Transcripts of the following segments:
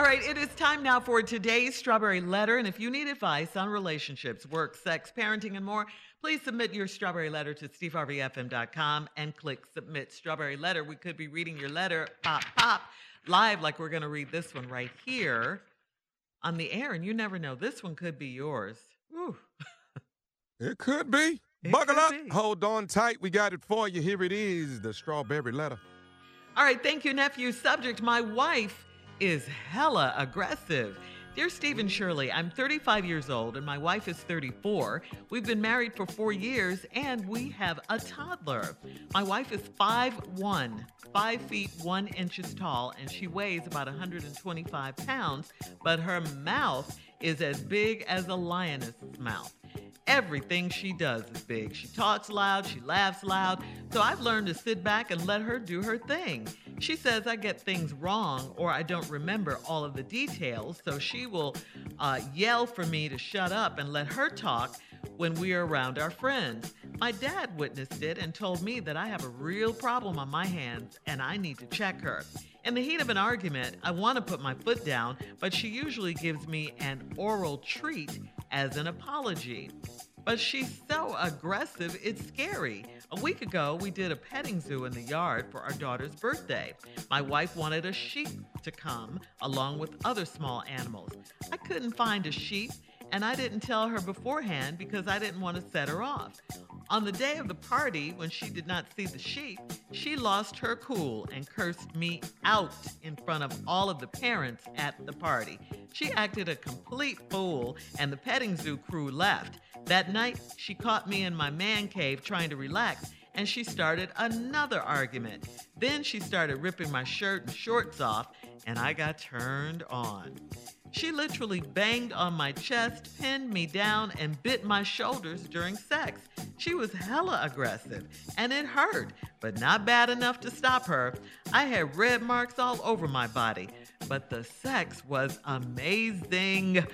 All right, it is time now for today's Strawberry Letter. And if you need advice on relationships, work, sex, parenting, and more, please submit your Strawberry Letter to steveharveyfm.com and click Submit Strawberry Letter. We could be reading your letter, pop, pop, live, like we're going to read this one right here on the air. And you never know, this one could be yours. Ooh. It could be. It Buckle could up. be. Hold on tight. We got it for you. Here it is the strawberry letter. All right, thank you, nephew. Subject My wife is hella aggressive. Dear Stephen Shirley, I'm 35 years old and my wife is 34. We've been married for four years and we have a toddler. My wife is 5'1, 5 feet 1 inches tall, and she weighs about 125 pounds, but her mouth is as big as a lioness's mouth. Everything she does is big. She talks loud, she laughs loud. So I've learned to sit back and let her do her thing. She says I get things wrong or I don't remember all of the details, so she will uh, yell for me to shut up and let her talk when we are around our friends. My dad witnessed it and told me that I have a real problem on my hands and I need to check her. In the heat of an argument, I want to put my foot down, but she usually gives me an oral treat as an apology. But she's so aggressive, it's scary. A week ago, we did a petting zoo in the yard for our daughter's birthday. My wife wanted a sheep to come along with other small animals. I couldn't find a sheep, and I didn't tell her beforehand because I didn't want to set her off. On the day of the party, when she did not see the sheep, she lost her cool and cursed me out in front of all of the parents at the party. She acted a complete fool, and the petting zoo crew left. That night, she caught me in my man cave trying to relax, and she started another argument. Then she started ripping my shirt and shorts off, and I got turned on. She literally banged on my chest, pinned me down, and bit my shoulders during sex. She was hella aggressive, and it hurt, but not bad enough to stop her. I had red marks all over my body, but the sex was amazing.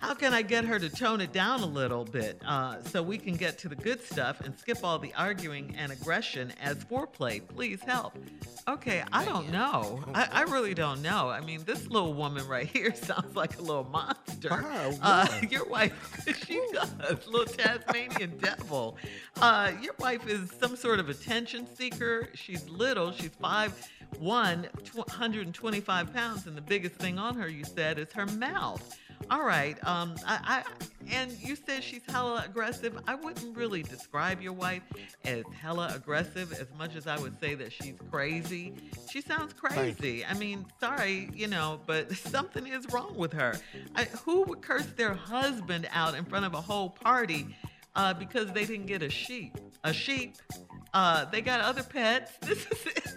How can I get her to tone it down a little bit uh, so we can get to the good stuff and skip all the arguing and aggression as foreplay? Please help. Okay, I don't know. I, I really don't know. I mean, this little woman right here sounds like a little monster. Wow, Uh, your wife, she does, little Tasmanian devil. Uh, your wife is some sort of attention seeker. She's little. She's five one, 125 pounds, and the biggest thing on her, you said, is her mouth. All right. Um, I, I and you said she's hella aggressive. I wouldn't really describe your wife as hella aggressive as much as I would say that she's crazy. She sounds crazy. I mean, sorry, you know, but something is wrong with her. I, who would curse their husband out in front of a whole party uh, because they didn't get a sheep? A sheep. Uh, they got other pets. This is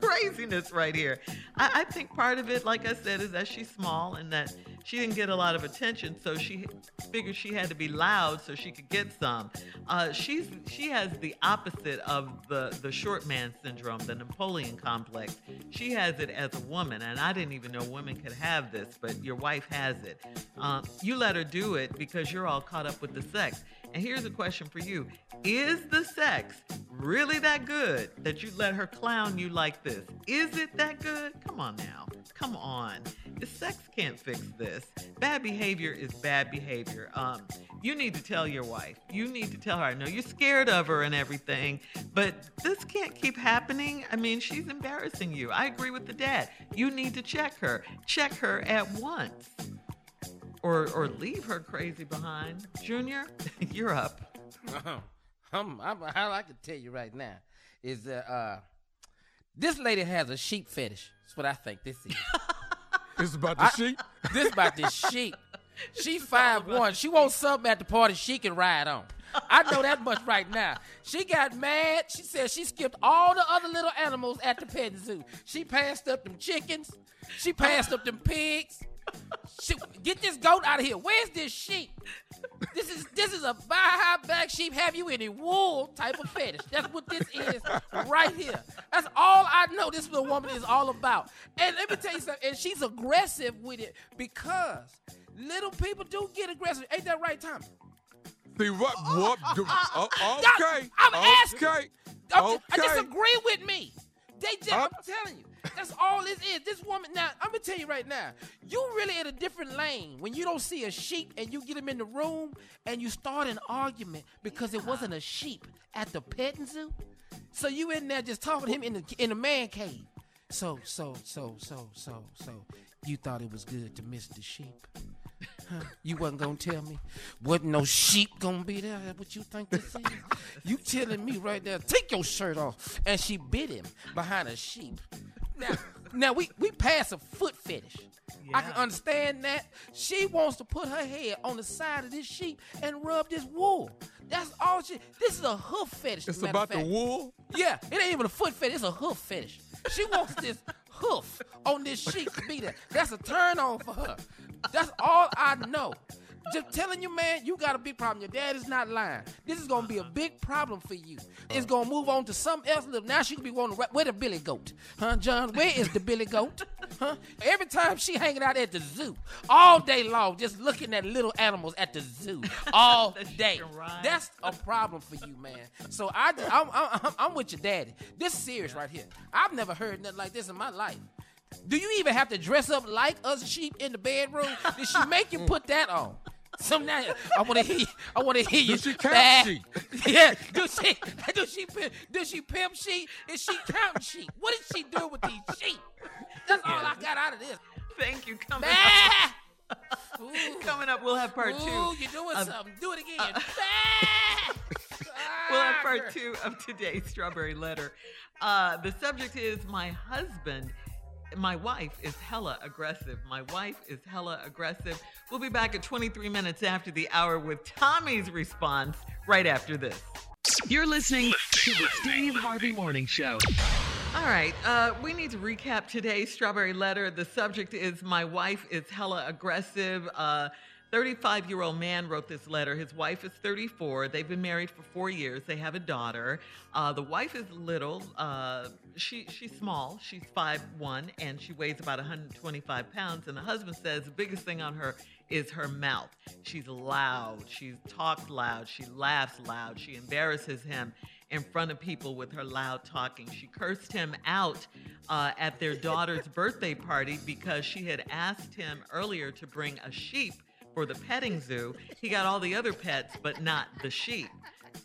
craziness right here. I, I think part of it, like I said, is that she's small and that she didn't get a lot of attention, so she figured she had to be loud so she could get some. Uh, she's she has the opposite of the the short man syndrome, the Napoleon complex. She has it as a woman, and I didn't even know women could have this, but your wife has it. Um, you let her do it because you're all caught up with the sex. And here's a question for you: Is the sex really that good that you let her clown you like this? Is it that good? Come on now. Come on. Sex can't fix this. Bad behavior is bad behavior. Um, you need to tell your wife. You need to tell her. I know you're scared of her and everything, but this can't keep happening. I mean, she's embarrassing you. I agree with the dad. You need to check her. Check her at once. Or or leave her crazy behind. Junior, you're up. I'm, I'm, how I can tell you right now is that uh, this lady has a sheep fetish. That's what I think this is. It's about the I- sheep. this about this sheep. She five one. She wants something at the party she can ride on. I know that much right now. She got mad. She said she skipped all the other little animals at the pet zoo. She passed up them chickens. She passed up them pigs. She, get this goat out of here. Where's this sheep? This is a high back sheep. Have you any wool type of fetish? That's what this is right here. That's all I know. This little woman is all about. And let me tell you something. And she's aggressive with it because little people do get aggressive. Ain't that right, Tommy? See what? Oh, what? Oh, do- oh, oh, okay. I'm asking. Okay. I'm- I Okay. disagree with me. They just, I'm telling you. That's all this is. This woman. Now I'm gonna tell you right now. You really in a different lane when you don't see a sheep and you get him in the room and you start an argument because it wasn't a sheep at the petting zoo. So you in there just talking to him in the in the man cave. So so so so so so you thought it was good to miss the sheep. Huh? You wasn't gonna tell me. Wasn't no sheep gonna be there. What you think this is? You telling me right there, take your shirt off. And she bit him behind a sheep. Now, now we, we pass a foot fetish. I can understand that. She wants to put her head on the side of this sheep and rub this wool. That's all she. This is a hoof fetish. It's about the wool. Yeah, it ain't even a foot fetish. It's a hoof fetish. She wants this hoof on this sheep to be there. That's a turn on for her. That's all I know. Just telling you, man, you got a big problem. Your dad is not lying. This is gonna be a big problem for you. It's gonna move on to something else. Now she could be wanting to. Where the Billy Goat, huh, John? Where is the Billy Goat, huh? Every time she hanging out at the zoo, all day long, just looking at little animals at the zoo, all day. That's a problem for you, man. So I, I'm, I'm, I'm with your daddy. This is serious right here. I've never heard nothing like this in my life. Do you even have to dress up like us sheep in the bedroom? Did she make you put that on? Some now, I want to hear. I want to hear you. Does she count Bah. sheep? Yeah. Do she? Do she? pimp- Does she pimp sheep? Is she count sheep? What is she doing with these sheep? That's all I got out of this. Thank you. Coming up, Ooh. coming up, we'll have part two. Ooh, you're doing of- something. Do it again. Bah. We'll have part two of today's Strawberry Letter. Uh, the subject is my husband. My wife is hella aggressive. My wife is hella aggressive. We'll be back at 23 minutes after the hour with Tommy's response right after this. You're listening to the Steve Harvey Morning Show. All right, uh, we need to recap today's Strawberry Letter. The subject is My Wife is Hella Aggressive. Uh, 35 year old man wrote this letter. His wife is 34. They've been married for four years. They have a daughter. Uh, the wife is little. Uh, she She's small. She's 5'1 and she weighs about 125 pounds. And the husband says the biggest thing on her is her mouth. She's loud. She talks loud. She laughs loud. She embarrasses him in front of people with her loud talking. She cursed him out uh, at their daughter's birthday party because she had asked him earlier to bring a sheep for the petting zoo. He got all the other pets, but not the sheep.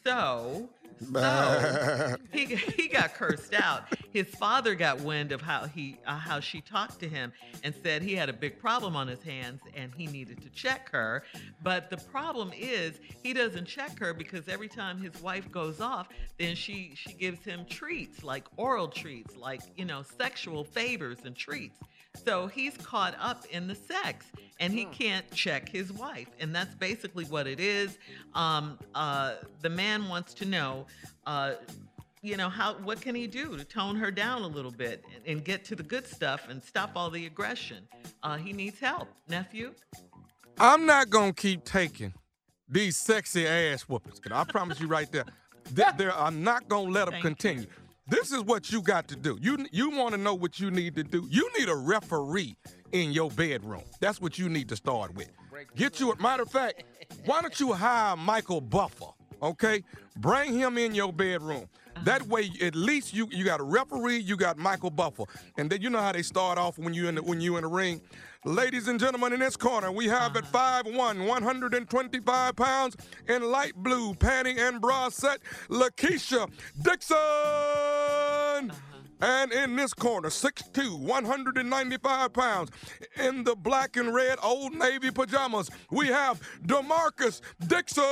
So, so he, he got cursed out. His father got wind of how he uh, how she talked to him and said he had a big problem on his hands and he needed to check her. But the problem is he doesn't check her because every time his wife goes off, then she she gives him treats like oral treats, like you know sexual favors and treats. So he's caught up in the sex and he can't check his wife. And that's basically what it is. Um, uh, the man wants to know, uh, you know, how what can he do to tone her down a little bit and, and get to the good stuff and stop all the aggression? Uh, he needs help. Nephew? I'm not gonna keep taking these sexy ass whoopings. 'cause I promise you right there, th- there I'm not gonna let them Thank you. continue. This is what you got to do. You you want to know what you need to do. You need a referee in your bedroom. That's what you need to start with. Get you a matter of fact. Why don't you hire Michael Buffer? Okay, bring him in your bedroom. That way, at least you you got a referee, you got Michael Buffer, and then you know how they start off when you in the, when you in the ring. Ladies and gentlemen, in this corner, we have at 5'1", 125 pounds, in light blue panty and bra set, Lakeisha Dixon. Uh-huh. And in this corner, 6'2", 195 pounds, in the black and red Old Navy pajamas, we have DeMarcus Dixon.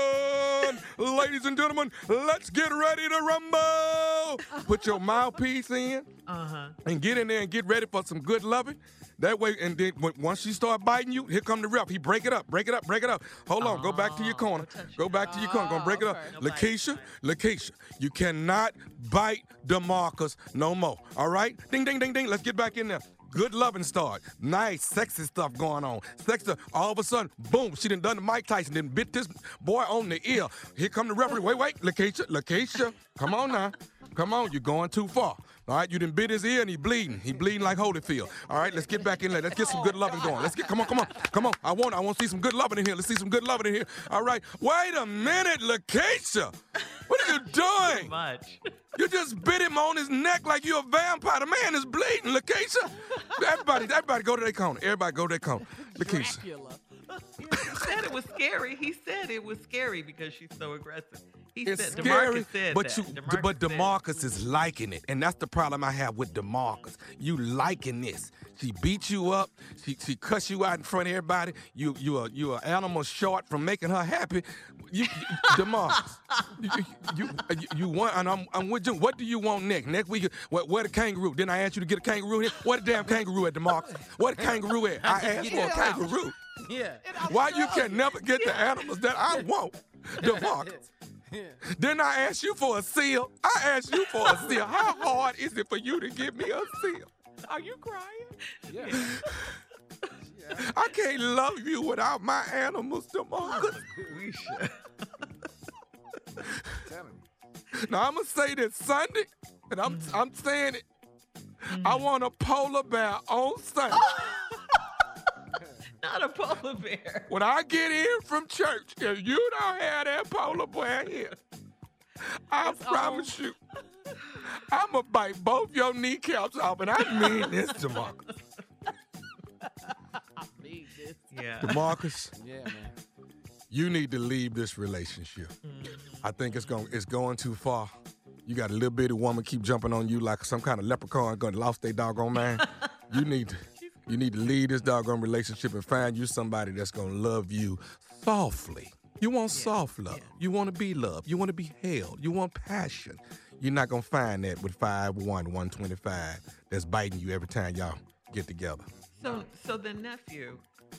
Ladies and gentlemen, let's get ready to rumble. Put your mouthpiece in Uh huh. and get in there and get ready for some good loving. That way, and then when, once you start biting you, here come the ref. He break it up, break it up, break it up. Hold on, go back to your Oh, corner. Go back to your corner. Gonna break it up. Oh, okay. No Lakeisha, Lakeisha, you cannot bite DeMarcus no more. All right? Ding, ding, ding, ding. Let's get back in there. Good loving start. Nice, sexy stuff going on. Sexy. All of a sudden, boom, she done done the Mike Tyson, then bit this boy on the ear. Here come the referee. Wait, wait, Lakeisha, Lakeisha, come on now. Come on, you're going too far. All right, you done bit his ear and he bleeding. He bleeding like Holyfield. All right, let's get back in there. Let's get some good loving going. Let's get, come on, come on, come on. I want, I want to see some good loving in here. Let's see some good loving in here. All right, wait a minute, Lakeisha. What are you doing? Too Much. You just bit him on his neck like you a vampire. The man is bleeding, Lakeisha. Everybody, everybody go to their corner. Everybody go to their corner. Lakeisha. He said it was scary. He said it was scary because she's so aggressive. He It's said, scary, DeMarcus said but that. you, DeMarcus but said- Demarcus is liking it, and that's the problem I have with Demarcus. You liking this? She beat you up. She she cuss you out in front of everybody. You you are you are animal short from making her happy. You, you Demarcus, you, you, you you want, and I'm I'm with you. What do you want next? Next week, where, where the kangaroo? Didn't I ask you to get a kangaroo here? Where the damn kangaroo at, Demarcus? Where the kangaroo at? I asked for a kangaroo. Yeah. Why you can never get the animals that I want, Demarcus? Didn't I ask you for a seal? I asked you for a seal. How hard is it for you to give me a seal? Are you crying? Yeah. I can't love you without my animals, Demarcus. We should. Tell him. Now I'm gonna say this Sunday, and I'm mm. I'm saying it. I mm. want a polar bear on Sunday. Not a polar bear. When I get in from church, if you don't have that polar bear here, I promise you, I'm gonna bite both your kneecaps off, and I mean this, Demarcus. I need this. Yeah. Demarcus, Yeah, man. you need to leave this relationship. Mm-hmm. I think it's going it's going too far. You got a little bitty woman keep jumping on you like some kind of leprechaun going to lost their doggone man. you need to you need to leave this doggone relationship and find you somebody that's gonna love you softly. You want soft love. You want to be loved. You want to be held. You want passion. You're not gonna find that with 5'1", 125 that's biting you every time y'all get together. So, so then, nephew,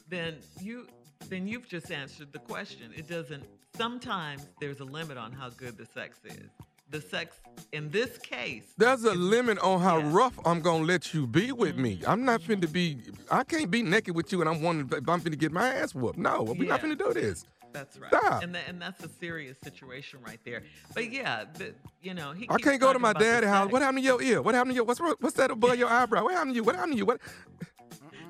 then you, then you've just answered the question. It doesn't. Sometimes there's a limit on how good the sex is. The sex in this case. There's a is- limit on how yeah. rough I'm gonna let you be with me. Mm-hmm. I'm not finna be. I can't be naked with you, and I'm wondering if I'm finna get my ass whooped. No, we're not finna do this. That's right. Stop. And, tha- and that's a serious situation right there. But yeah, the, you know, he. I can't go to my about the daddy house. What happened to your ear? What happened to your what's wrong- what's that above your eyebrow? What happened to you? What happened to you? What?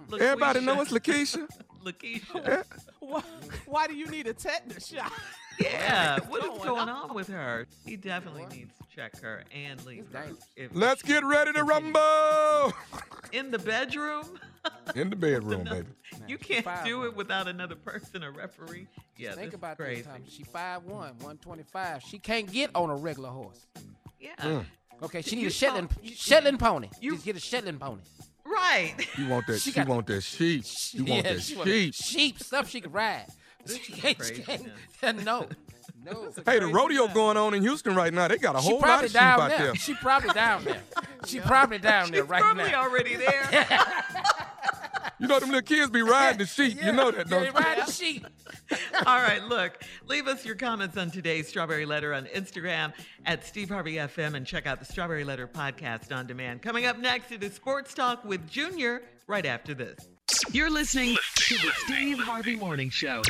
Lakeisha- Everybody know it's Lakeisha. Lakeisha. Why, why do you need a tetanus shot? Yeah, What's going going on? on with her? He definitely needs to check her and leave her. if Let's get ready to rumble in the bedroom. in the bedroom, baby. You can't five do one. it without another person, a referee. Yeah, Think this about is crazy. this time. She 5'1", 125. She can't get on a regular horse. Yeah, Mm. Okay, she You need a Shetland talk- you- Shetland pony. you- Just get a Shetland pony. right. You want that? She She, got- want that sheep. You want Yeah, that she want sheep. Sheep stuff she can ride. She can't, she craziness. can't, no, no. Hey, the rodeo going on in Houston right now. They got a She whole lot of sheep down out there. there. She probably down there. She probably down there She's right probably now. Probably already there. You know them little kids be riding the sheep. You know that, don't they you? ride the sheep. All right, look, leave us your comments on today's Strawberry Letter on Instagram at Steve Harvey FM and check out the Strawberry Letter podcast on demand. Coming up next, it is Sports Talk with Junior right after this. You're listening to the Steve Harvey Morning Show.